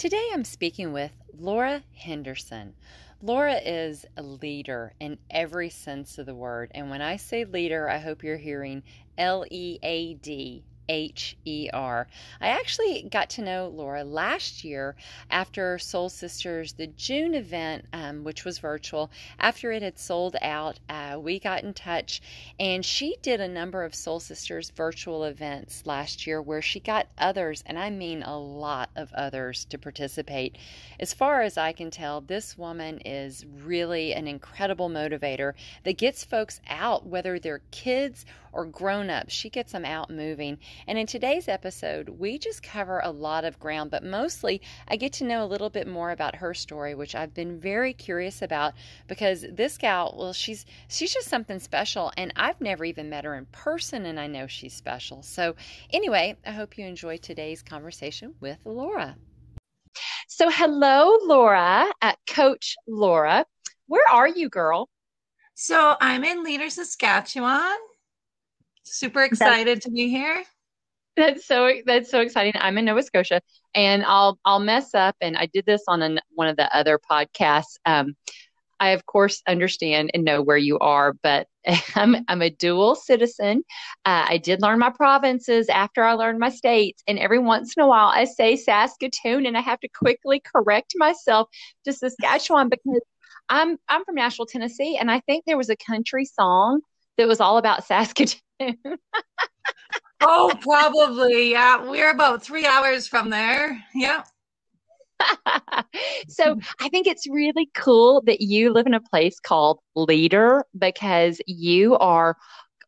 Today I'm speaking with Laura Henderson. Laura is a leader in every sense of the word. And when I say leader, I hope you're hearing L E A D H E R. I actually got to know Laura last year after Soul Sisters, the June event, um, which was virtual. After it had sold out, uh, we got in touch, and she did a number of Soul Sisters virtual events last year where she got others, and I mean a lot of others, to participate. As far as I can tell, this woman is really an incredible motivator that gets folks out, whether they're kids or grown ups. She gets them out moving. And in today's episode, we just cover a lot of ground, but mostly I get to know a little bit more about her story, which I've been very curious about because this gal, well, she's she's just something special and I've never even met her in person and I know she's special. So, anyway, I hope you enjoy today's conversation with Laura. So, hello, Laura, at Coach Laura. Where are you, girl? So, I'm in Leader, Saskatchewan. Super excited that's, to be here. That's so that's so exciting. I'm in Nova Scotia, and I'll I'll mess up. And I did this on an, one of the other podcasts. Um, I of course understand and know where you are, but I'm I'm a dual citizen. Uh, I did learn my provinces after I learned my states, and every once in a while I say Saskatoon, and I have to quickly correct myself to Saskatchewan because I'm I'm from Nashville, Tennessee, and I think there was a country song that was all about Saskatoon. oh, probably. Yeah. We're about three hours from there. Yeah. so I think it's really cool that you live in a place called Leader because you are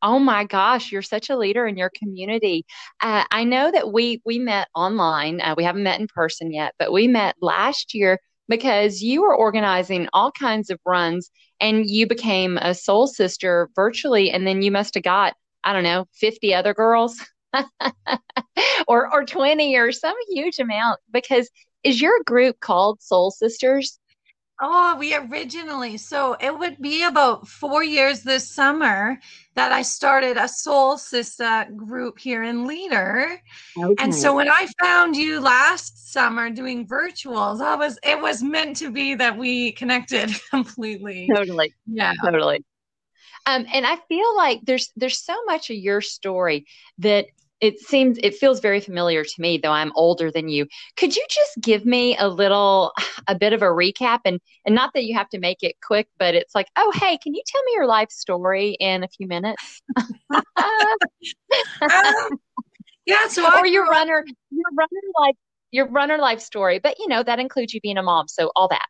oh my gosh you're such a leader in your community uh, i know that we we met online uh, we haven't met in person yet but we met last year because you were organizing all kinds of runs and you became a soul sister virtually and then you must have got I don't know, 50 other girls or, or 20 or some huge amount because is your group called Soul Sisters? Oh, we originally, so it would be about four years this summer that I started a Soul Sister group here in Leader. Okay. And so when I found you last summer doing virtuals, I was it was meant to be that we connected completely. Totally. Yeah. Totally. Um, and I feel like there's there's so much of your story that it seems it feels very familiar to me though i'm older than you. Could you just give me a little a bit of a recap? And and not that you have to make it quick but it's like oh hey can you tell me your life story in a few minutes? Um, yeah so or your runner your runner life your runner life story. But you know that includes you being a mom so all that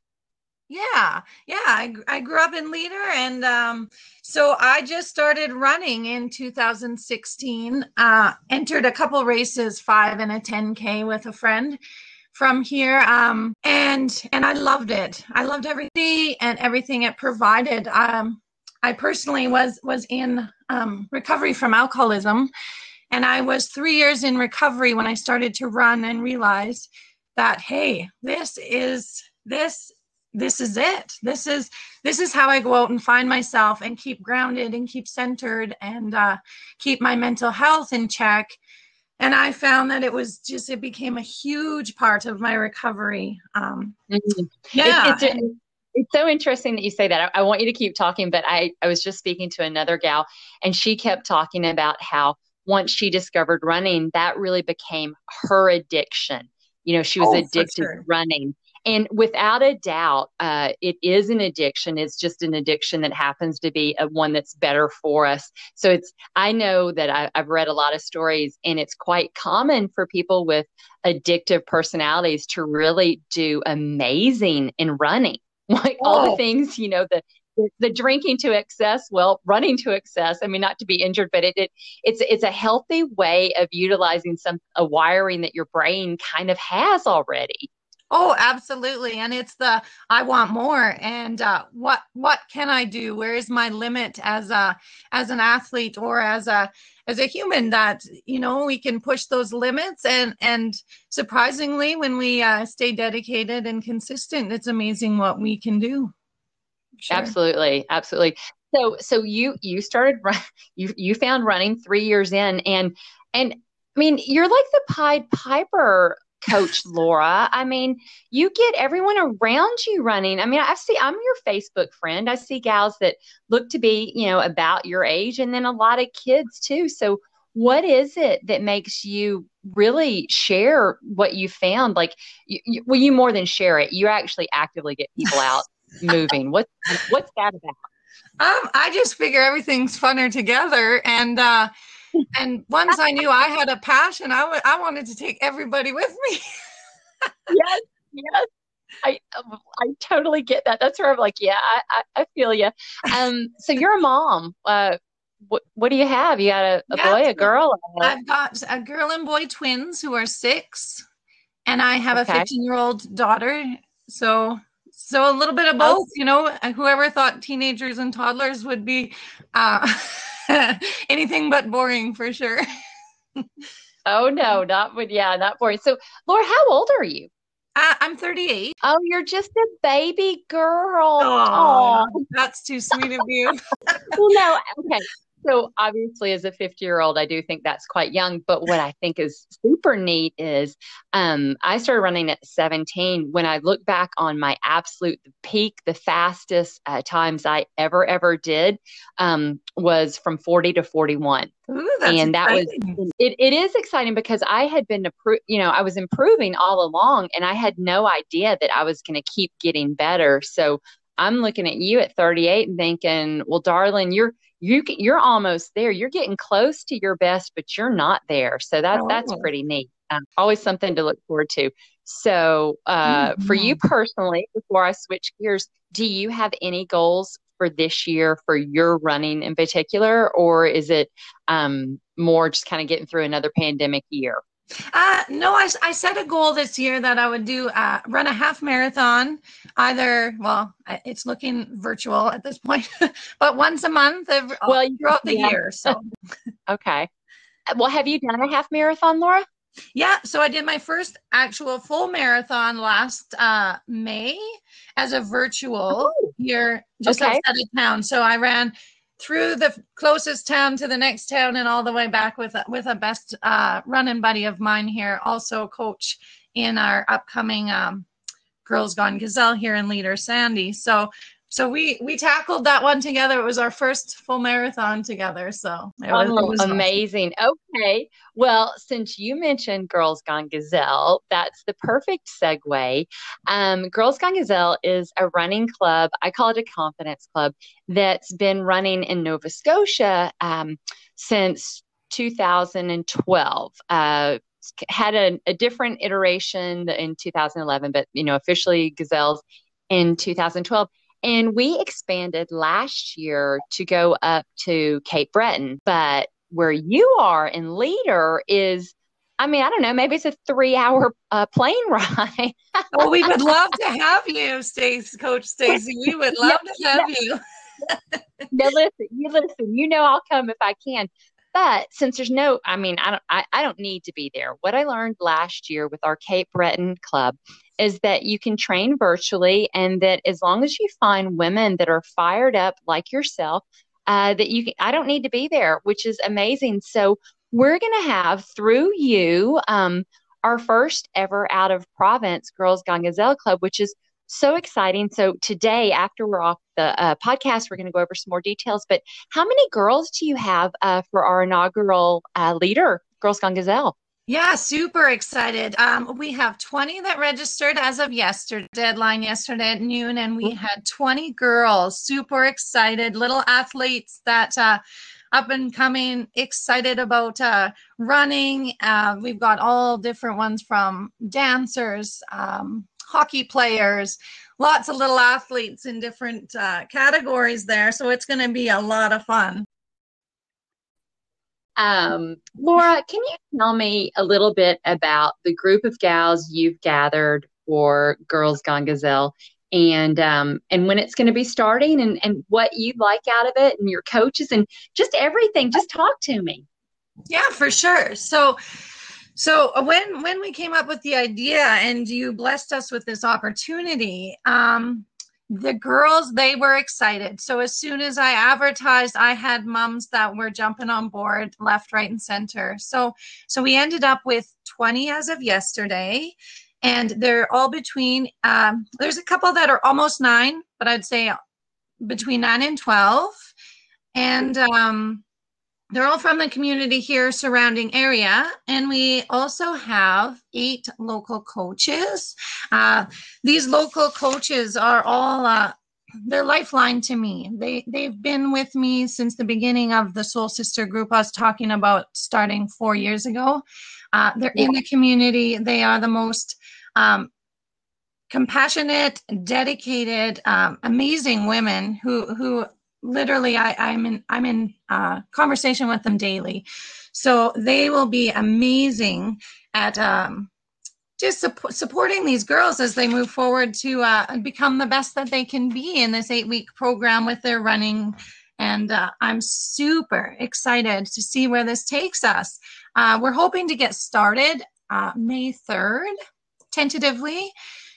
yeah, yeah. I, I grew up in Leader, and um, so I just started running in 2016. Uh, entered a couple races, five and a 10k, with a friend from here, um, and and I loved it. I loved everything and everything it provided. Um, I personally was was in um, recovery from alcoholism, and I was three years in recovery when I started to run and realized that hey, this is this this is it. This is this is how i go out and find myself and keep grounded and keep centered and uh, keep my mental health in check. And i found that it was just it became a huge part of my recovery um, mm-hmm. yeah it's, it's, it's, so interesting that you say that. I, I want you to keep talking but i i was just speaking to another gal and she kept talking about how once she discovered running that really became her addiction. You know she was oh, addicted sure. to running and without a doubt, uh, it is an addiction. It's just an addiction that happens to be a one that's better for us. So it's, I know that I, I've read a lot of stories, and it's quite common for people with addictive personalities to really do amazing in running. Like all the things, you know, the the drinking to excess well running to excess i mean not to be injured but it, it it's it's a healthy way of utilizing some a wiring that your brain kind of has already Oh, absolutely. And it's the I want more and uh, what what can I do? Where is my limit as a as an athlete or as a as a human that you know we can push those limits and and surprisingly when we uh, stay dedicated and consistent it's amazing what we can do. Sure. Absolutely. Absolutely. So so you you started you you found running 3 years in and and I mean, you're like the Pied Piper Coach Laura. I mean, you get everyone around you running. I mean, I see I'm your Facebook friend. I see gals that look to be, you know, about your age and then a lot of kids too. So what is it that makes you really share what you found? Like, you, you, well, you more than share it. You actually actively get people out moving. What what's that about? Um, I just figure everything's funner together, and uh, and once I knew I had a passion, I, w- I wanted to take everybody with me. yes, yes. I I totally get that. That's where I'm like, yeah, I, I, I feel you. Um, so you're a mom. Uh, what what do you have? You got a, a yeah, boy, a girl? I've got a girl and boy twins who are six, and I have okay. a 15 year old daughter. So so a little bit of both. You know, whoever thought teenagers and toddlers would be. Uh, anything but boring for sure. oh no, not but yeah, not boring. So, Laura, how old are you? Uh, I'm 38. Oh, you're just a baby girl. Oh, that's too sweet of you. well, no, okay. So obviously, as a 50 year old, I do think that's quite young. But what I think is super neat is um, I started running at 17. When I look back on my absolute peak, the fastest uh, times I ever, ever did um, was from 40 to 41. Ooh, and that exciting. was it, it is exciting because I had been you know I was improving all along and I had no idea that I was going to keep getting better so I'm looking at you at 38 and thinking well darling you're you you're almost there. You're getting close to your best, but you're not there. So that oh. that's pretty neat. Um, always something to look forward to. So, uh, mm-hmm. for you mm-hmm. personally, before I switch gears, do you have any goals for this year for your running in particular, or is it um, more just kind of getting through another pandemic year? Uh, no, I, I set a goal this year that I would do uh, run a half marathon, either, well, it's looking virtual at this point, but once a month every, well, throughout the yeah. year. So, okay. Well, have you done a half marathon, Laura? Yeah, so I did my first actual full marathon last uh, May as a virtual oh, here just okay. outside of town. So I ran through the closest town to the next town and all the way back with with a best uh, running buddy of mine here, also coach in our upcoming um, Girls Gone Gazelle here in Leader, Sandy. So so we we tackled that one together. It was our first full marathon together. So it was, oh, it was amazing. Okay, well, since you mentioned Girls Gone Gazelle, that's the perfect segue. Um, Girls Gone Gazelle is a running club. I call it a confidence club that's been running in Nova Scotia um, since 2012. Uh, had a, a different iteration in 2011, but you know, officially Gazelles in 2012 and we expanded last year to go up to Cape Breton. But where you are in Leader is, I mean, I don't know, maybe it's a three hour uh, plane ride. well, we would love to have you, Stacy, Coach Stacy. We would love to have you. now listen, you listen, you know I'll come if I can. But since there's no, I mean, I don't, I, I don't need to be there. What I learned last year with our Cape Breton Club is that you can train virtually, and that as long as you find women that are fired up like yourself, uh, that you, can, I don't need to be there, which is amazing. So we're going to have through you um, our first ever out of province Girls Gone Gazelle Club, which is so exciting. So today, after we're off the uh, podcast, we're going to go over some more details. But how many girls do you have uh, for our inaugural uh, leader, Girls Gone Gazelle? Yeah, super excited. Um, we have 20 that registered as of yesterday, deadline yesterday at noon, and we had 20 girls. Super excited, little athletes that uh, up and coming, excited about uh, running. Uh, we've got all different ones from dancers, um, hockey players, lots of little athletes in different uh, categories there. So it's going to be a lot of fun. Um, Laura, can you tell me a little bit about the group of gals you've gathered for Girls Gone Gazelle and um, and when it's going to be starting and, and what you'd like out of it and your coaches and just everything? Just talk to me. Yeah, for sure. So so uh, when when we came up with the idea and you blessed us with this opportunity, um, the girls they were excited. So as soon as i advertised i had moms that were jumping on board left right and center. So so we ended up with 20 as of yesterday. And they're all between um, there's a couple that are almost nine but i'd say between nine and 12 and um, they're all from the community here surrounding area and we also have eight local coaches. Uh, these local coaches are all uh, they're lifeline to me. They they've been with me since the beginning of the soul sister group i was talking about starting four years ago. Uh, they're in the community. They are the most um, compassionate dedicated um, amazing women who who literally I, I'm in I'm in uh, conversation with them daily. So they will be amazing at um, just su- supporting these girls as they move forward to uh, become the best that they can be in this eight week program with their running. And uh, I'm super excited to see where this takes us. Uh, we're hoping to get started uh, May 3rd, tentatively.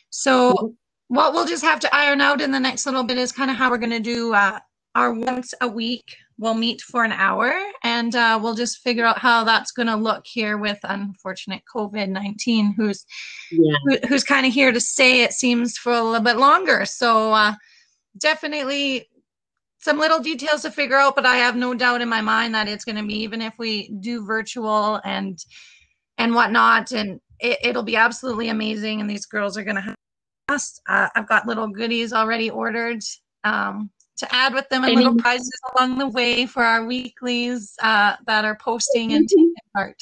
So, what we'll just have to iron out in the next little bit is kind of how we're going to do uh, our once a week we'll meet for an hour and uh, we'll just figure out how that's going to look here with unfortunate covid-19 who's yeah. who, who's kind of here to stay it seems for a little bit longer so uh, definitely some little details to figure out but i have no doubt in my mind that it's going to be even if we do virtual and and whatnot and it, will be absolutely amazing and these girls are going to have uh, i've got little goodies already ordered um, to add with them and Any- little prizes along the way for our weeklies uh, that are posting and taking part.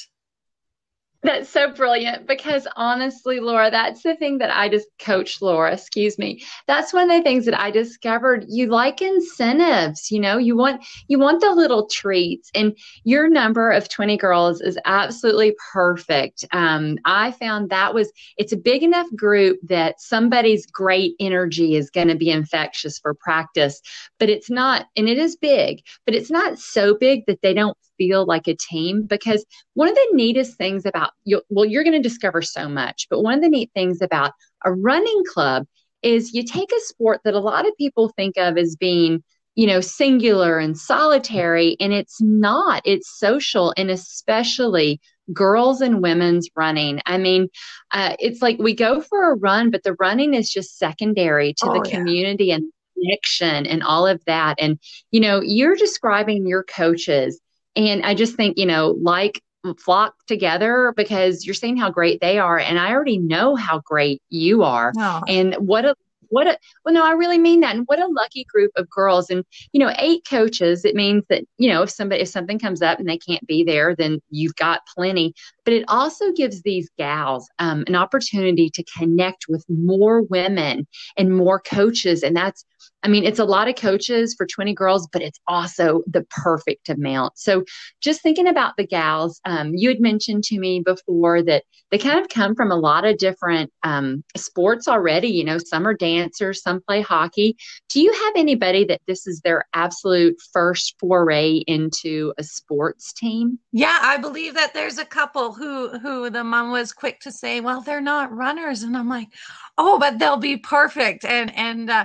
That's so brilliant because honestly, Laura, that's the thing that I just coach Laura, excuse me. That's one of the things that I discovered. You like incentives, you know, you want you want the little treats and your number of 20 girls is absolutely perfect. Um, I found that was it's a big enough group that somebody's great energy is going to be infectious for practice, but it's not and it is big, but it's not so big that they don't feel like a team because one of the neatest things about you well you're going to discover so much. But one of the neat things about a running club is you take a sport that a lot of people think of as being you know singular and solitary and it's not. It's social and especially girls and women's running. I mean uh, it's like we go for a run but the running is just secondary to oh, the yeah. community and connection and all of that. And you know you're describing your coaches and I just think, you know, like flock together because you're seeing how great they are. And I already know how great you are. Oh. And what a what a well no i really mean that and what a lucky group of girls and you know eight coaches it means that you know if somebody if something comes up and they can't be there then you've got plenty but it also gives these gals um, an opportunity to connect with more women and more coaches and that's I mean, it's a lot of coaches for 20 girls, but it's also the perfect amount. So, just thinking about the gals, um, you had mentioned to me before that they kind of come from a lot of different um, sports already. You know, some are dancers, some play hockey. Do you have anybody that this is their absolute first foray into a sports team? Yeah, I believe that there's a couple who who the mom was quick to say, "Well, they're not runners," and I'm like, "Oh, but they'll be perfect." And and uh,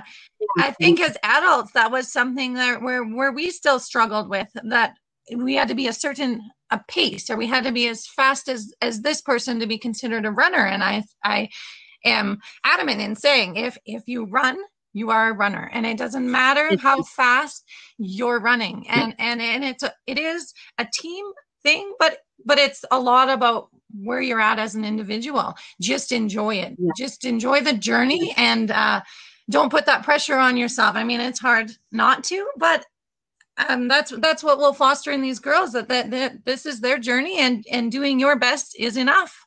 I think as adults, that was something that where where we still struggled with that we had to be a certain a pace or we had to be as fast as as this person to be considered a runner. And I I am adamant in saying if if you run, you are a runner, and it doesn't matter how fast you're running. And and and it's a, it is a team thing, but but it's a lot about where you're at as an individual. Just enjoy it. Yeah. Just enjoy the journey and. uh don't put that pressure on yourself. I mean, it's hard not to, but um, that's that's what we'll foster in these girls that, that that this is their journey and and doing your best is enough.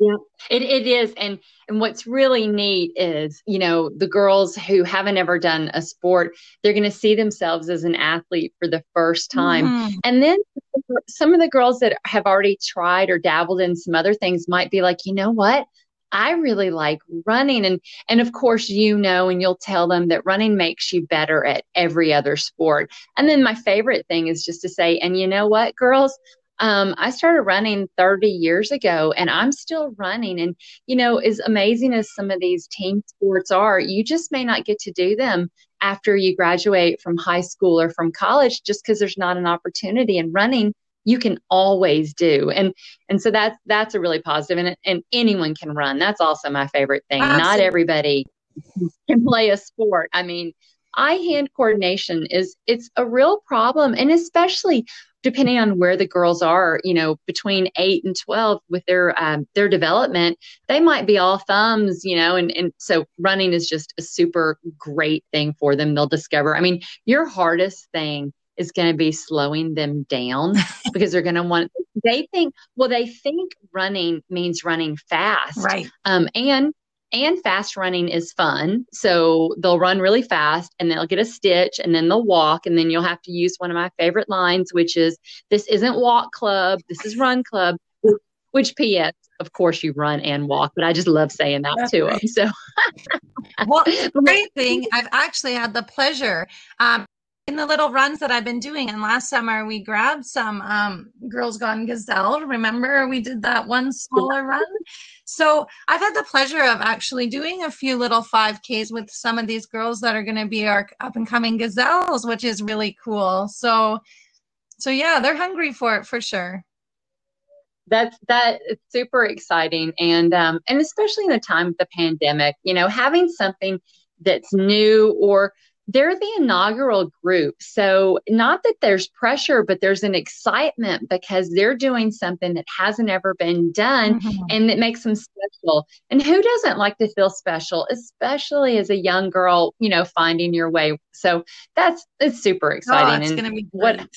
Yeah, it, it is. And and what's really neat is, you know, the girls who haven't ever done a sport, they're going to see themselves as an athlete for the first time. Mm-hmm. And then some of the girls that have already tried or dabbled in some other things might be like, you know what? I really like running and and of course you know and you'll tell them that running makes you better at every other sport. And then my favorite thing is just to say and you know what girls Um, I started running 30 years ago and I'm still running. And, you know, as amazing as some of these team sports are, you just may not get to do them after you graduate from high school or from college just because there's not an opportunity. And running you can always do and and so that's that's a really positive and, and anyone can run that's also my favorite thing Absolutely. not everybody can play a sport i mean eye hand coordination is it's a real problem and especially depending on where the girls are you know between 8 and 12 with their um, their development they might be all thumbs you know and and so running is just a super great thing for them. They'll discover i mean your hardest thing is going to be slowing them down because they're going to want they think well they think running means running fast. Right. Um and and fast running is fun. So they'll run really fast and they'll get a stitch and then they'll walk. And then you'll have to use one of my favorite lines which is this isn't walk club. This is run club. Which ps of course you run and walk but i just love saying that That's to them so well great thing. I've actually had the pleasure um, in the little runs that I've been doing. And last summer we grabbed some um, Girls Gone Gazelle. Remember we did that one smaller run? So I've had the pleasure of actually doing a few little 5Ks with some of these girls that are going to be our up and coming gazelles, which is really cool. So, so yeah, they're hungry for it for sure. That's that it's super exciting, and um, and especially in the time of the pandemic, you know, having something that's new or they're the inaugural group. So, not that there's pressure, but there's an excitement because they're doing something that hasn't ever been done mm-hmm. and it makes them special. And who doesn't like to feel special, especially as a young girl, you know, finding your way? So, that's it's super exciting. Oh, it's going to be great. what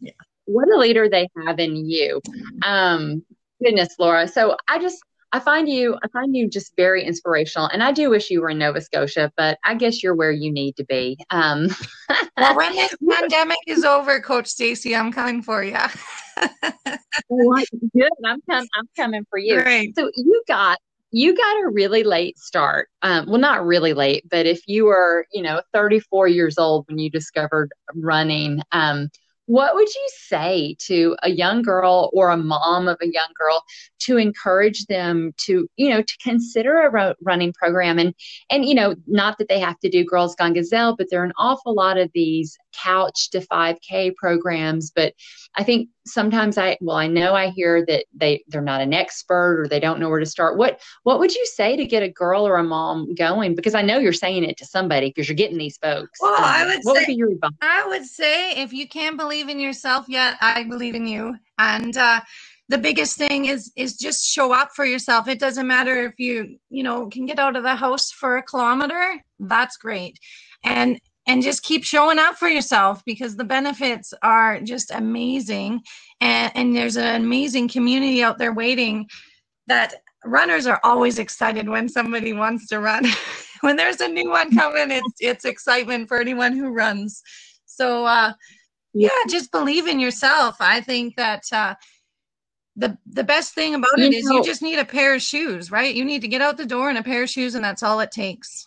yeah. what a leader they have in you. Um goodness, Laura. So, I just I find you I find you just very inspirational, and I do wish you were in Nova Scotia, but I guess you're where you need to be. Um, well, when this pandemic is over, Coach Stacy, I'm coming for you. good. I'm coming. I'm coming for you. So you got you got a really late start. Um, well, not really late, but if you were, you know, 34 years old when you discovered running, um, what would you say to a young girl or a mom of a young girl to encourage them to you know to consider a running program? And and you know not that they have to do girls gone gazelle but there are an awful lot of these couch to 5k programs. But i think sometimes i well i know i hear that they they're not an expert or they don't know where to start. What what would you say to get a girl or a mom going? Because i know you're saying it to somebody because you're getting these folks. Well um, i would what say, would be your advice i would say if you can't believe in yourself yet? I believe in you. And uh the biggest thing is is just show up for yourself. It doesn't matter if you you know can get out of the house for a kilometer. That's great. And and just keep showing up for yourself because the benefits are just amazing. And, and there's an amazing community out there waiting that runners are always excited when somebody wants to run. When there's a new one coming it's it's excitement for anyone who runs. So uh yeah just believe in yourself i think that uh the the best thing about it you is know, you just need a pair of shoes right you need to get out the door in a pair of shoes and that's all it takes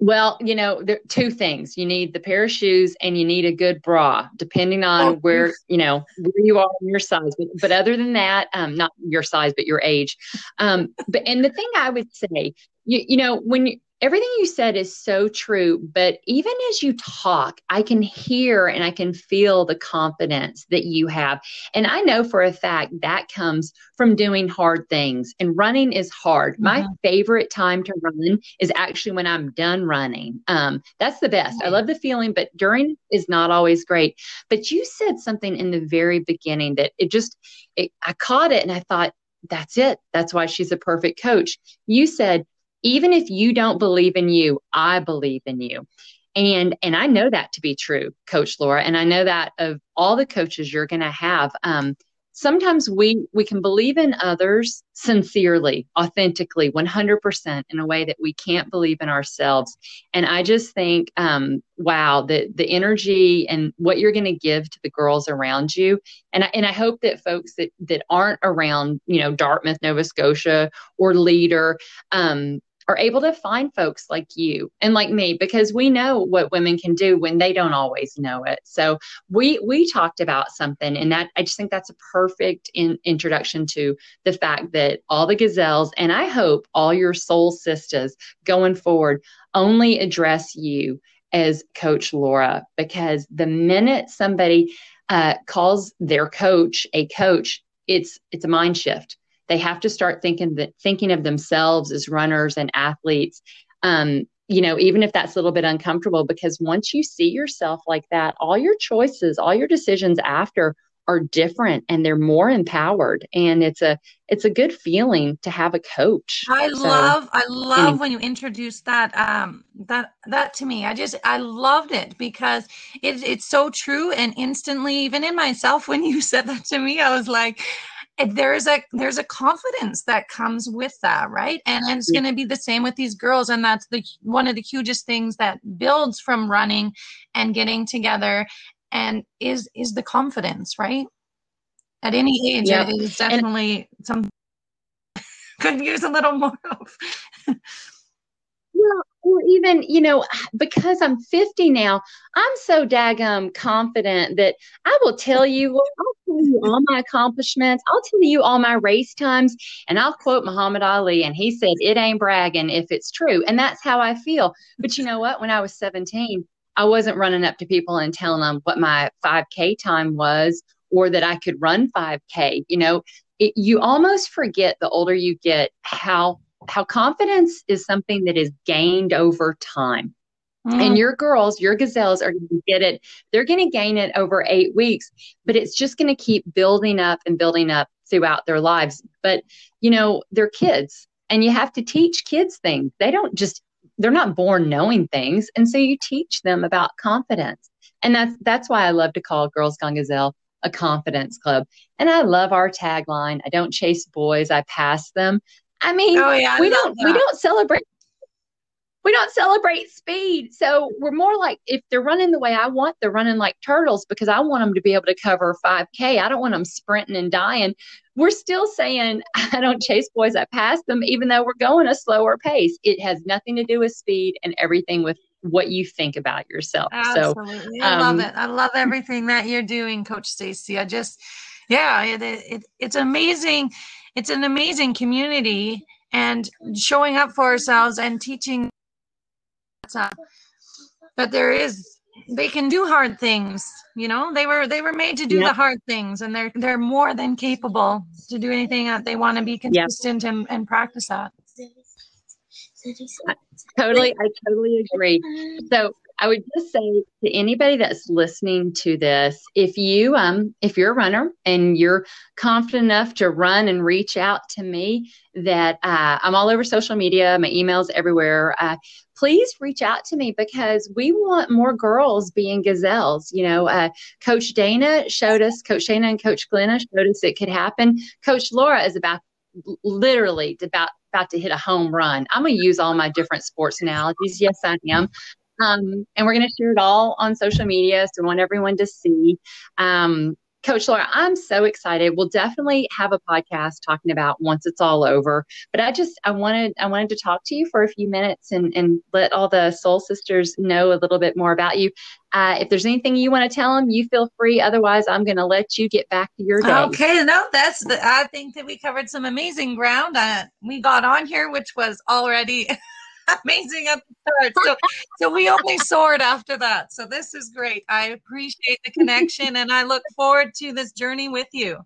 well, you know, there two things. You need the pair of shoes and you need a good bra, depending on oh, where, you know, where you are in your size. But, but other than that, um, not your size, but your age. Um, but and the thing I would say, you, you know, when you everything you said is so true. But even as you talk, I can hear and I can feel the confidence that you have. And I know for a fact that comes from doing hard things. And running is hard. Mm-hmm. My favorite time to run is actually when I'm done running. Um, that's the best. I love the feeling, but during is not always great. But you said something in the very beginning that it just, it, I caught it and I thought, that's it. That's why she's a perfect coach. You said, even if you don't believe in you, I believe in you. And and I know that to be true, Coach Laura. And I know that of all the coaches you're going to have. Um, sometimes we we can believe in others sincerely authentically 100% in a way that we can't believe in ourselves and i just think um, wow the the energy and what you're going to give to the girls around you and I, and I hope that folks that that aren't around you know dartmouth nova scotia or leader um, are able to find folks like you and like me because we know what women can do when they don't always know it. So we we talked about something and that I just think that's a perfect in, introduction to the fact that all the gazelles and I hope all your soul sisters going forward only address you as coach Laura because the minute somebody uh, calls their coach a coach it's it's a mind shift they have to start thinking that thinking of themselves as runners and athletes. Um, you know, even if that's a little bit uncomfortable, because once you see yourself like that, all your choices, all your decisions after are different and they're more empowered. And it's a it's a good feeling to have a coach. I so, love i love when you introduce that um that that to me. I just i loved it because it, it's so true. And instantly even in myself when you said that to me i was like there's a there's a confidence that comes with that right? And, and it's going to be the same with these girls and that's the one of the hugest things that builds from running and getting together and is is the confidence right? At any age yep. it is definitely and, some could use a little more of or even you know because i'm 50 now i'm so daggum confident that i will tell you i'll tell you all my accomplishments. I'll tell you all my race times and i'll quote muhammad ali and he said it ain't bragging if it's true. And that's how i feel. But you know what? When i was 17 i wasn't running up to people and telling them what my 5k time was or that i could run 5k you know? It, you almost forget the older you get how how confidence is something that is gained over time. Mm. And your girls, your gazelles are going to get it. They're going to gain it over eight weeks, but it's just going to keep building up and building up throughout their lives. But, you know, they're kids and you have to teach kids things. They don't just, they're not born knowing things. And so you teach them about confidence. And that's, that's why I love to call Girls Gone Gazelle a confidence club. And I love our tagline. I don't chase boys, I pass them. I mean, oh, yeah, I we don't that. we don't celebrate we don't celebrate speed. So we're more like if they're running the way I want, they're running like turtles because I want them to be able to cover 5K. I don't want them sprinting and dying. We're still saying I don't chase boys, I pass them, even though we're going a slower pace. It has nothing to do with speed and everything with what you think about yourself. Absolutely. So I um, love it. I love everything that you're doing, Coach Stacy. I just, yeah, it, it, it's amazing it's an amazing community and showing up for ourselves and teaching but there is they can do hard things you know? They were they were made to do yep. the hard things and they're they're more than capable to do anything that they want to be consistent yep. and, and practice that totally i totally agree. So I would just say to anybody that's listening to this, if you um if you're a runner and you're confident enough to run and reach out to me, that uh, I'm all over social media, my emails everywhere. Uh, please reach out to me because we want more girls being gazelles. You know, uh, Coach Dana showed us, Coach Dana and Coach Glenna showed us it could happen. Coach Laura is about literally about about to hit a home run. I'm going to use all my different sports analogies. Yes, I am. Um, and we're going to share it all on social media. So we want everyone to see. Um, Coach Laura, I'm so excited. We'll definitely have a podcast talking about once it's all over. But I just I wanted I wanted to talk to you for a few minutes and and let all the soul sisters know a little bit more about you. Uh, if there's anything you want to tell them, you feel free. Otherwise, I'm going to let you get back to your day. Okay, no, that's the, I think that we covered some amazing ground. Uh, we got on here, which was already amazing at the start. So, so we only soared after that. So this is great. I appreciate the connection and I look forward to this journey with you.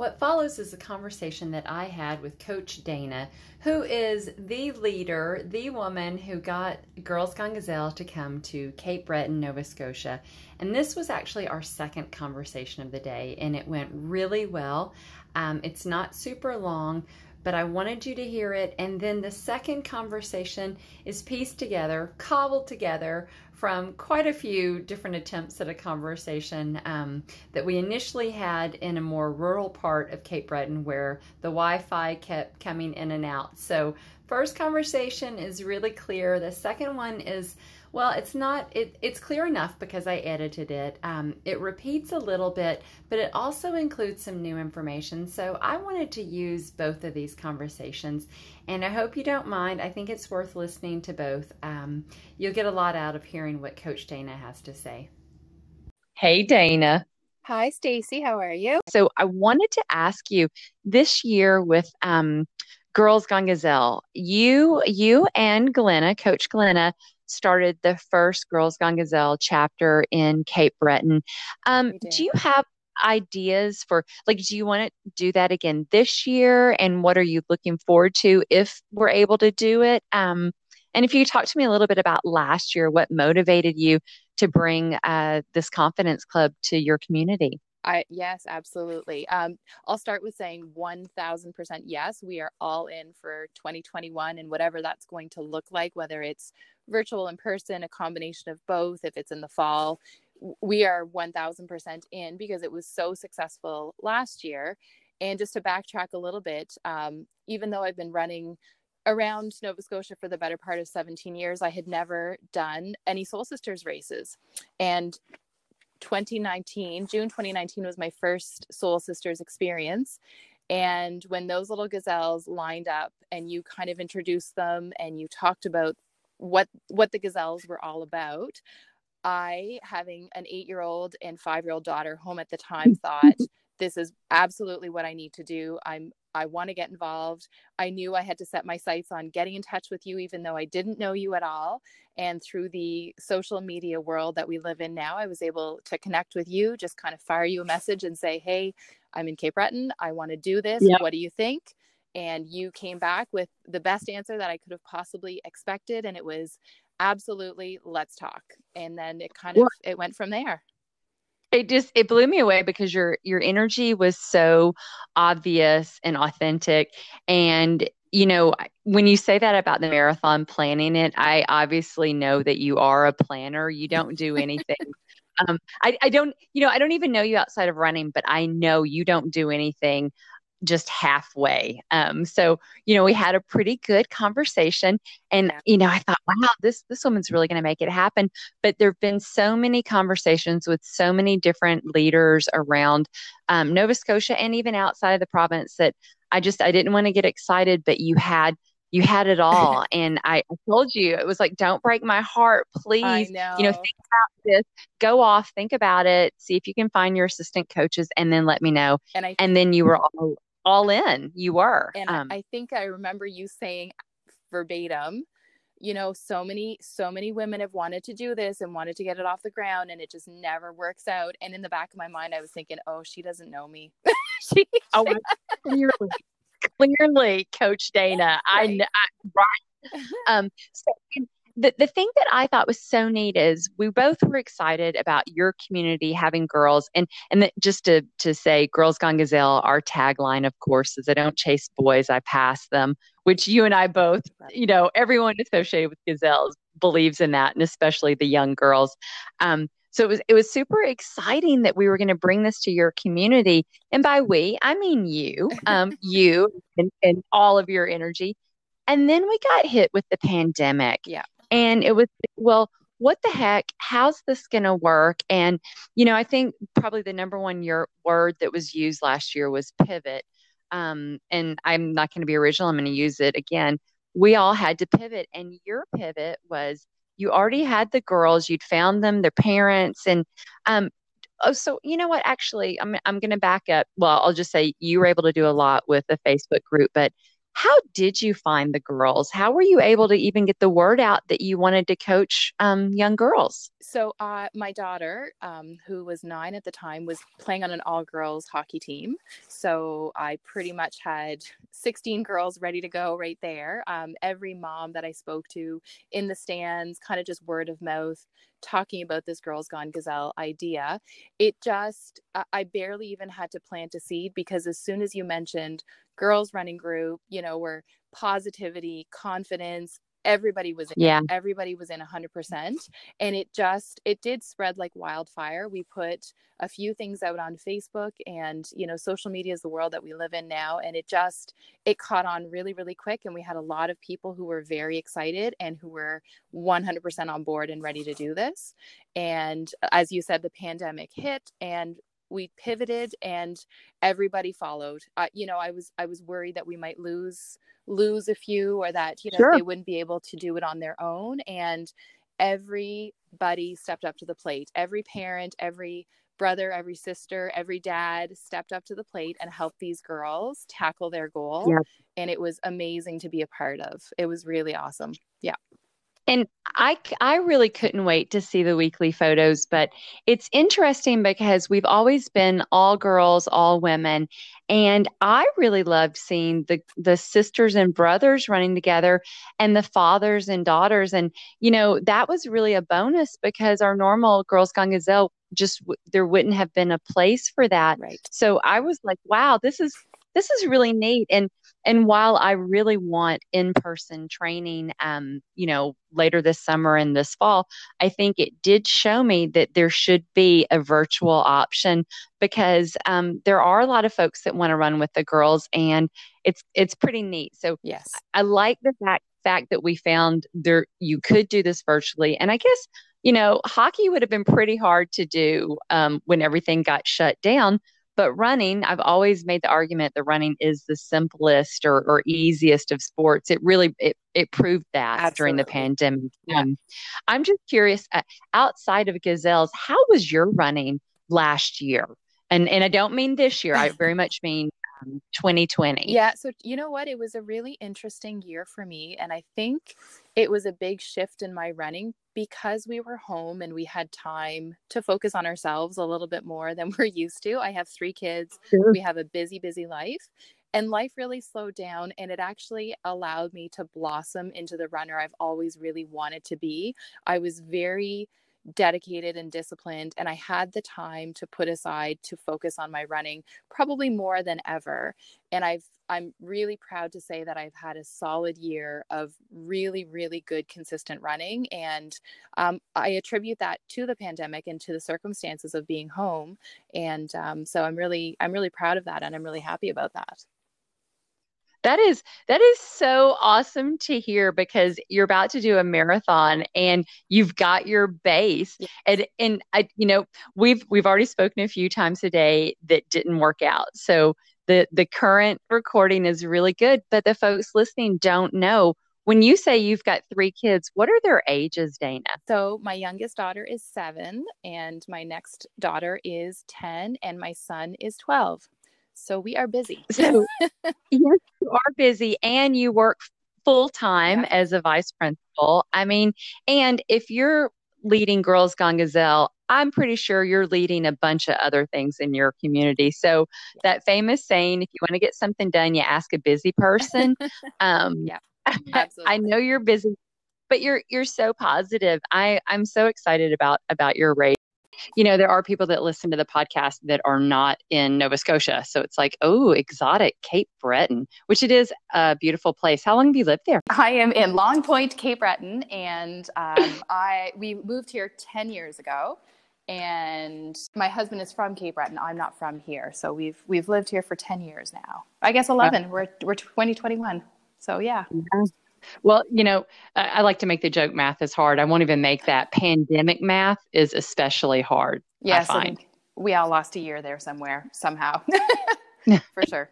What follows is a conversation that I had with Coach Dana, who is the leader, the woman who got Girls Gone Gazelle to come to Cape Breton, Nova Scotia. And this was actually our second conversation of the day, and it went really well. Um, it's not super long, but I wanted you to hear it. And then the second conversation is pieced together, cobbled together from quite a few different attempts at a conversation um, that we initially had in a more rural part of Cape Breton where the Wi Fi kept coming in and out. So, first conversation is really clear. The second one is Well, it's not, it, it's clear enough because I edited it. Um, it repeats a little bit, but it also includes some new information. So I wanted to use both of these conversations, and I hope you don't mind. I think it's worth listening to both. Um, you'll get a lot out of hearing what Coach Dana has to say. Hey, Dana. Hi, Stacy. How are you? So I wanted to ask you this year with um, Girls Gone Gazelle, you you and Glenna, Coach Glenna, started the first Girls Gone Gazelle chapter in Cape Breton. Um, do you have ideas for like do you want to do that again this year and what are you looking forward to if we're able to do it um, and if you talk to me a little bit about last year what motivated you to bring uh, this confidence club to your community I yes, absolutely. Um, I'll start with saying 1000% yes. We are all in for 2021 and whatever that's going to look like, whether it's virtual in person, a combination of both, if it's in the fall. We are 1000% in because it was so successful last year. And just to backtrack a little bit, um, even though I've been running around Nova Scotia for the better part of 17 years, I had never done any Soul Sisters races. And 2019, June 2019 was my first Soul Sisters experience. And when those little gazelles lined up and you kind of introduced them and you talked about what what the gazelles were all about, I, having an eight year old and five year old daughter home at the time, thought this is absolutely what I need to do. I'm I want to get involved. I knew I had to set my sights on getting in touch with you, even though I didn't know you at all. And through the social media world that we live in now, I was able to connect with you, just kind of fire you a message and say, Hey, I'm in Cape Breton. I want to do this. Yep. What do you think? And you came back with the best answer that I could have possibly expected. And it was absolutely, let's talk. And then it kind of, it went from there it just it blew me away because your your energy was so obvious and authentic. And you know when you say that about the marathon planning it i obviously know that you are a planner. You don't do anything. Um, I, I don't you know i don't even know you outside of running but i know you don't do anything just halfway. Um, so you know, we had a pretty good conversation, and you know, I thought, wow, this this woman's really going to make it happen. But there've been so many conversations with so many different leaders around um, Nova Scotia and even outside of the province that I just I didn't want to get excited, but you had you had it all and I, told you it was like don't break my heart please know. you know think about this go off think about it see if you can find your assistant coaches and then let me know and, I, and then you were all all in. You were. And um, I think I remember you saying verbatim, you know, so many, so many women have wanted to do this and wanted to get it off the ground and it just never works out. And in the back of my mind, I was thinking, oh, she doesn't know me. she, oh, clearly, clearly, Coach Dana. Right. I, I right. Um, so the, the thing that I thought was so neat is we both were excited about your community having girls and and the, just to to say girls gone gazelle our tagline of course is I don't chase boys I pass them which you and I both you know everyone associated with gazelles believes in that and especially the young girls um, so it was it was super exciting that we were going to bring this to your community and by we I mean you um, you and, and all of your energy and then we got hit with the pandemic. Yeah. And it was, well, what the heck? How's this going to work? And, you know, I think probably the number one year, word that was used last year was pivot. Um, and I'm not going to be original, I'm going to use it again. We all had to pivot. And your pivot was you already had the girls, you'd found them, their parents. And, um, oh, so you know what? Actually, I'm, I'm going to back up. Well, I'll just say you were able to do a lot with the Facebook group, but how did you find the girls? How were you able to even get the word out that you wanted to coach um, young girls? So, uh, my daughter, um, who was nine at the time, was playing on an all girls hockey team. So, I pretty much had 16 girls ready to go right there. Um, every mom that I spoke to in the stands, kind of just word of mouth, talking about this Girls Gone Gazelle idea. It just, I barely even had to plant a seed because as soon as you mentioned girls running group, you know, where positivity, confidence, everybody was in yeah. Everybody was in 100% and it just it did spread like wildfire. We put a few things out on facebook and you know social media is the world that we live in now. And it just it caught on really really quick. And we had a lot of people who were very excited and who were 100% on board and ready to do this. And as you said the pandemic hit and we pivoted and everybody followed. Uh, you know i was i was worried that we might lose lose a few or that you know sure. they wouldn't be able to do it on their own. And everybody stepped up to the plate. Every parent every brother every sister every dad stepped up to the plate and helped these girls tackle their goal. And it was amazing to be a part of. It was really awesome. Yeah and I, I really couldn't wait to see the weekly photos, but it's interesting because we've always been all girls, all women. And I really loved seeing the, the sisters and brothers running together and the fathers and daughters. And, you know, that was really a bonus because our normal Girls Gone Gazelle just, there wouldn't have been a place for that. Right. So I was like, wow, this is, this is really neat. And and while I really want in-person training, um, you know, later this summer and this fall, I think it did show me that there should be a virtual option because um, there are a lot of folks that want to run with the girls, and it's it's pretty neat. So yes, I, I like the fact fact that we found there you could do this virtually, and I guess you know hockey would have been pretty hard to do um, when everything got shut down but running, I've always made the argument that running is the simplest or, or easiest of sports. It really it, it proved that Absolutely. during the pandemic. Yeah. Um, I'm just curious, uh, outside of gazelles, how was your running last year? And and I don't mean this year. I very much mean Um, 2020. Yeah. So, you know what? It was a really interesting year for me. And I think it was a big shift in my running because we were home and we had time to focus on ourselves a little bit more than we're used to. I have three kids, sure. we have a busy, busy life. And life really slowed down, and it actually allowed me to blossom into the runner I've always really wanted to be. I was very dedicated and disciplined and I had the time to put aside to focus on my running probably more than ever and I've I'm really proud to say that I've had a solid year of really really good consistent running and um, I attribute that to the pandemic and to the circumstances of being home and um, so I'm really I'm really proud of that and I'm really happy about that. That is that is so awesome to hear because you're about to do a marathon and you've got your base and and I you know we've we've already spoken a few times today that didn't work out. So the the current recording is really good, but the folks listening don't know when you say you've got three kids, what are their ages, Dana? So, my youngest daughter is seven, and my next daughter is 10, and my son is 12. So we are busy. So yes, you are busy and you work full time yeah. as a vice principal. I mean, and if you're leading Girls Gone Gazelle, I'm pretty sure you're leading a bunch of other things in your community. So that famous saying, if you want to get something done, you ask a busy person. Um, yeah, absolutely. I know you're busy, but you're you're so positive. I I'm so excited about about your race you know, there are people that listen to the podcast that are not in Nova Scotia. So it's like, oh, exotic Cape Breton, which it is a beautiful place. How long have you lived there? I am in Long Point, Cape Breton, and um, I we moved here ten years ago. And my husband is from Cape Breton. I'm not from here, so we've we've lived here for ten years now. I guess eleven. We're we're 2021. So yeah. yeah. Well, you know, I like to make the joke math is hard. I won't even make that. Pandemic math is especially hard. Yes, I, I think we all lost a year there somewhere, somehow. For sure.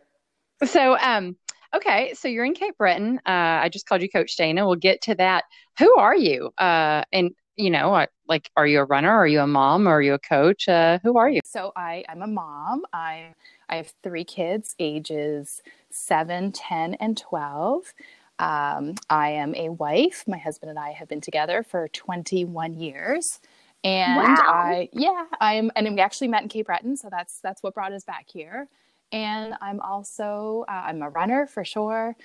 So, um, okay, so you're in Cape Breton. Uh, I just called you Coach Dana. We'll get to that. Who are you? Uh, and you know, like, are you a runner? Are you a mom? Are you a coach? Uh, who are you? So I, I'm a mom. I, I have three kids, ages seven, 10, and 12. Um, I am a wife. My husband and I have been together for 21 years. And wow. I, yeah, I'm, and we actually met in Cape Breton, so that's that's what brought us back here. And I'm also, uh, I'm a runner for sure.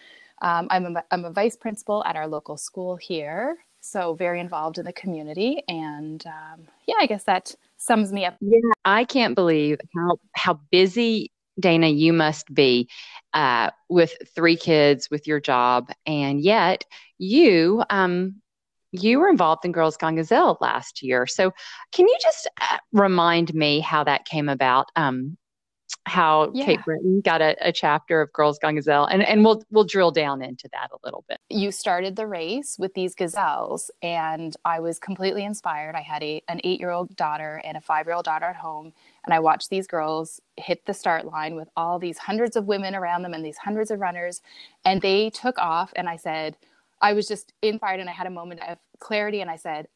Um, I'm a, I'm a vice principal at our local school here, so very involved in the community. And um, yeah, I guess that sums me up. Yeah, I can't believe how how busy Dana, you must be uh, with three kids with your job, and yet you um, you were involved in Girls Gone Gazelle last year. So, can you just uh, remind me how that came about? Um, how yeah. Cape Breton got a, a, chapter of Girls Gone Gazelle, and and we'll we'll drill down into that a little bit. You started the race with these gazelles, and I was completely inspired. I had a an eight year old daughter and a five year old daughter at home, and I watched these girls hit the start line with all these hundreds of women around them and these hundreds of runners, and they took off. And I said, I was just inspired, and I had a moment of clarity, and I said,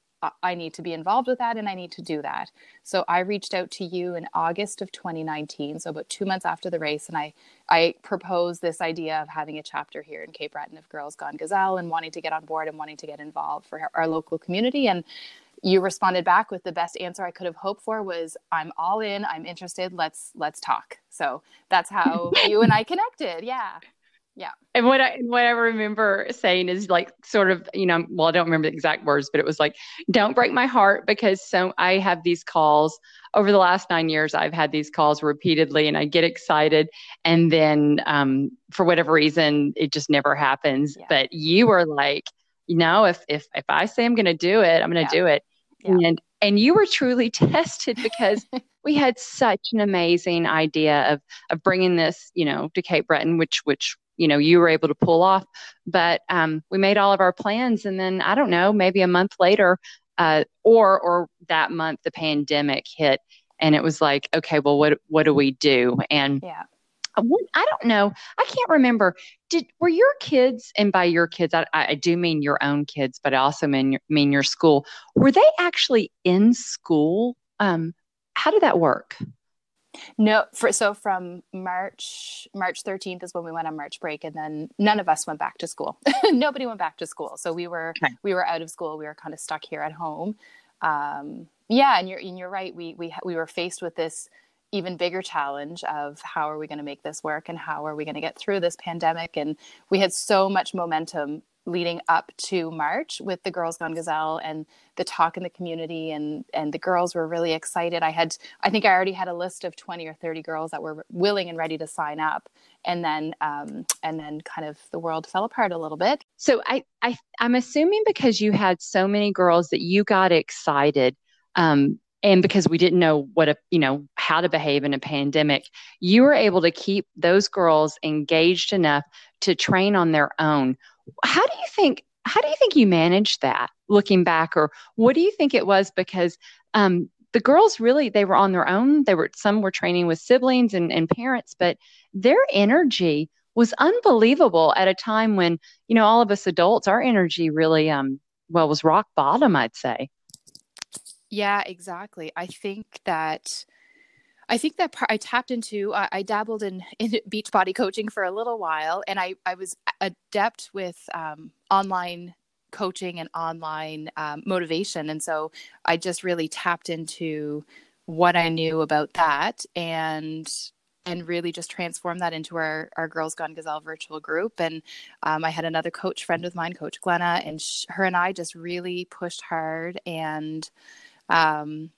I need to be involved with that and I need to do that. So I reached out to you in August of 2019, so about two months after the race, and I I proposed this idea of having a chapter here in Cape Breton of Girls Gone Gazelle and wanting to get on board and wanting to get involved for our local community. And you responded back with the best answer I could have hoped for was I'm all in, I'm interested, let's let's talk. So that's how you and I connected. Yeah yeah and what i what i remember saying is like sort of you know well i don't remember the exact words but it was like don't break my heart because so i have these calls over the last nine years i've had these calls repeatedly and i get excited and then um, for whatever reason it just never happens yeah. but you were like you know if if if i say i'm going to do it i'm going to yeah. do it yeah. and and you were truly tested because we had such an amazing idea of of bringing this you know to cape breton which which you know you were able to pull off but um, we made all of our plans and then i don't know maybe a month later uh, or or that month the pandemic hit and it was like okay well what what do we do and yeah I don't know. I can't remember. Did were your kids, and by your kids, I, I do mean your own kids, but I also mean your, mean your school. Were they actually in school? Um, how did that work? No, for, so from March March 13th is when we went on March break, and then none of us went back to school. Nobody went back to school, so we were okay. we were out of school. We were kind of stuck here at home. Um, yeah, and you're and you're right. We we we were faced with this even bigger challenge of how are we going to make this work and how are we going to get through this pandemic and we had so much momentum leading up to March with the Girls Gone Gazelle and the talk in the community and and the girls were really excited. I had I think I already had a list of 20 or 30 girls that were willing and ready to sign up and then um, and then kind of the world fell apart a little bit. So I, I I'm assuming because you had so many girls that you got excited um, and because we didn't know what a you know how to behave in a pandemic you were able to keep those girls engaged enough to train on their own. How do you think how do you think you managed that looking back? Or what do you think it was? Because um, the girls really they were on their own. They were some were training with siblings and, and parents but their energy was unbelievable at a time when you know all of us adults our energy really um well was rock bottom i'd say yeah exactly i think that I think that I tapped into, uh, I dabbled in, in Beachbody coaching for a little while, and I, I was adept with um, online coaching and online um, motivation. And so I just really tapped into what I knew about that and and really just transformed that into our, our Girls Gone Gazelle virtual group. And um, I had another coach friend of mine, Coach Glenna, and sh- her and I just really pushed hard and um,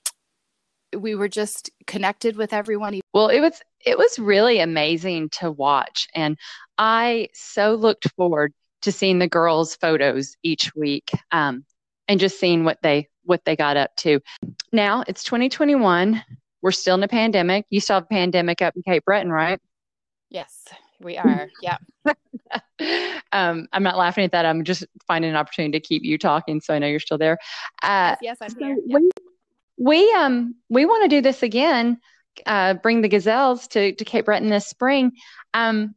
we were just connected with everyone. Well, it was it was really amazing to watch and I so looked forward to seeing the girls' photos each week um, and just seeing what they what they got up to. Now it's 2021. We're still in a pandemic. You still have a pandemic up in Cape Breton, right? Yes, we are. Yeah. um, I'm not laughing at that. I'm just finding an opportunity to keep you talking, so I know you're still there. Uh, yes, yes, I'm here. Yeah we um we want to do this again uh, bring the gazelles to, to cape breton this spring um,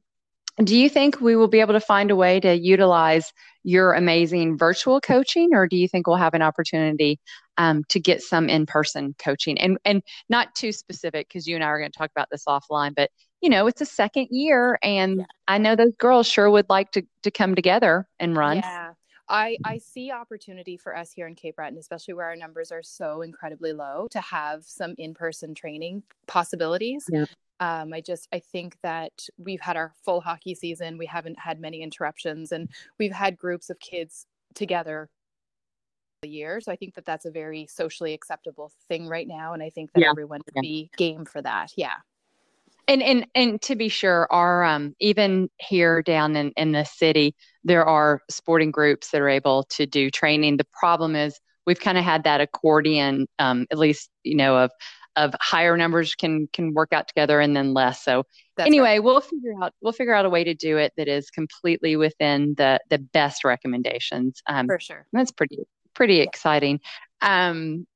do you think we will be able to find a way to utilize your amazing virtual coaching or do you think we'll have an opportunity um, to get some in-person coaching and and not too specific because you and i are going to talk about this offline but you know it's a second year and yeah. i know those girls sure would like to to come together and run yeah I, I see opportunity for us here in Cape Breton, especially where our numbers are so incredibly low, to have some in-person training possibilities. Yeah. Um, I just I think that we've had our full hockey season. We haven't had many interruptions, and we've had groups of kids together year. So I think that that's a very socially acceptable thing right now, and I think that yeah. everyone would yeah. be game for that. Yeah. And and and to be sure, our um even here down in in the city, there are sporting groups that are able to do training. The problem is we've kind of had that accordion, um, at least you know of of higher numbers can can work out together and then less. So That's anyway, right. we'll figure out we'll figure out a way to do it that is completely within the the best recommendations. Um, For sure, that's pretty pretty exciting. Um,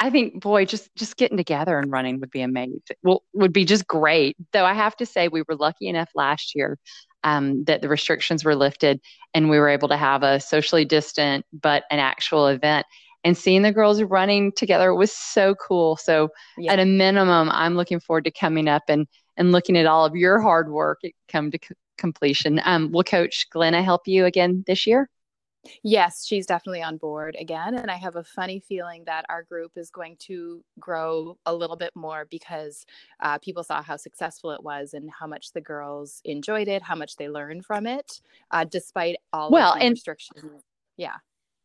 I think, boy, just just getting together and running would be amazing. Well, would be just great. Though I have to say, we were lucky enough last year um, that the restrictions were lifted and we were able to have a socially distant but an actual event. And seeing the girls running together was so cool. So, yeah. at a minimum, I'm looking forward to coming up and and looking at all of your hard work come to c- completion. Um, will Coach Glenna help you again this year? Yes, she's definitely on board again. And I have a funny feeling that our group is going to grow a little bit more because uh, people saw how successful it was and how much the girls enjoyed it, how much they learned from it, uh, despite all well, and restrictions. Yeah.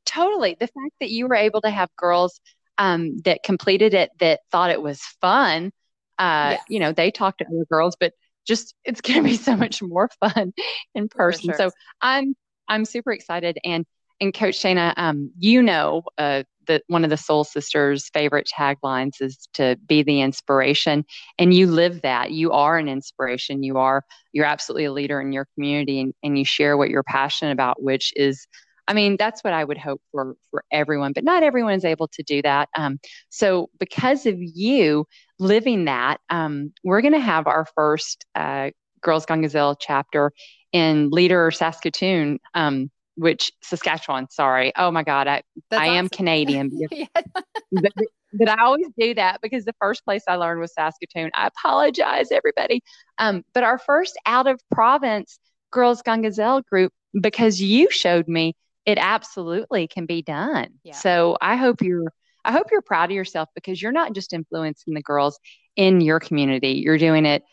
Totally. The fact that you were able to have girls um, that completed it that thought it was fun, uh, yes. you know, they talked to other girls, but just it's going to be so much more fun in person. Sure. So I'm I'm super excited. And and Coach Shana, um, you know uh, that one of the Soul Sisters' favorite taglines is to be the inspiration, and you live that. You are an inspiration. You are you're absolutely a leader in your community, and, and you share what you're passionate about, which is I mean, that's what I would hope for for everyone, but not everyone is able to do that. Um, so, because of you living that, um, we're going to have our first uh, Girls Gone Gazelle chapter in Leader, Saskatoon, um, which Saskatchewan. Sorry. Oh my God, I That's I awesome. am Canadian. but, but, I always do that because the first place I learned was Saskatoon. I apologize, everybody. Um, but our first out of province Girls Gone Gazelle group, because you showed me it absolutely can be done. Yeah. So I hope you're I hope you're proud of yourself because you're not just influencing the girls in your community. You're doing it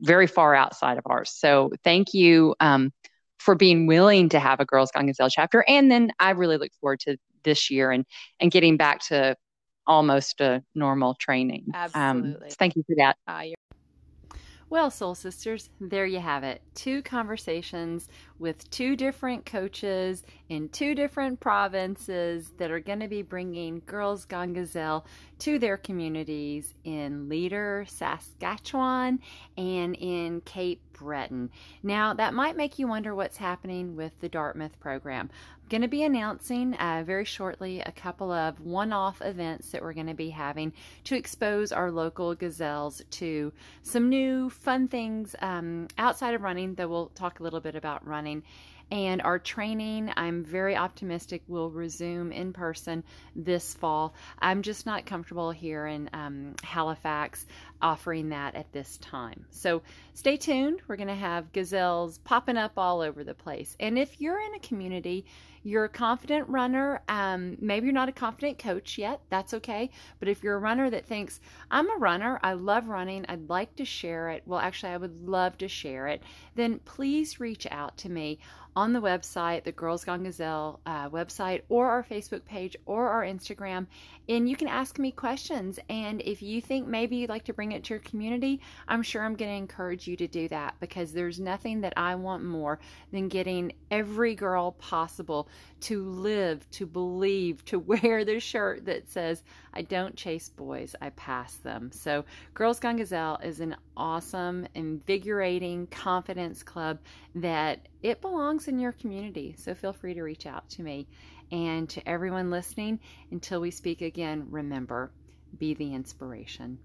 very far outside of ours. So thank you um, for being willing to have a Girls Gone Gazelle chapter. And then I really look forward to this year and and getting back to almost a normal training. Um, Absolutely. Um, thank you for that. Uh, well, Soul Sisters, there you have it. Two conversations with two different coaches in two different provinces that are going to be bringing Girls Gone Gazelle to their communities in Leader, Saskatchewan, and in Cape Breton. Now, that might make you wonder what's happening with the Dartmouth program I'm going to be announcing uh, very shortly a couple of one off events that we're going to be having to expose our local gazelles to some new fun things um, outside of running, though we'll talk a little bit about running. And our training, I'm very optimistic, will resume in person this fall. I'm just not comfortable here in um, Halifax offering that at this time. So stay tuned. We're going to have gazelles popping up all over the place. And if you're in a community, you're a confident runner, um, maybe you're not a confident coach yet, that's okay. But if you're a runner that thinks, I'm a runner, I love running, I'd like to share it, well, actually, I would love to share it, then please reach out to me on the website, the Girls Gone Gazelle uh, website, or our Facebook page, or our Instagram, and you can ask me questions. And if you think maybe you'd like to bring it to your community, I'm sure I'm going to encourage you to do that because there's nothing that I want more than getting every girl possible to live, to believe, to wear the shirt that says, I don't chase boys, I pass them. So, Girls Gone Gazelle is an awesome, invigorating confidence club that it belongs in your community. So, feel free to reach out to me. And to everyone listening, until we speak again, remember be the inspiration.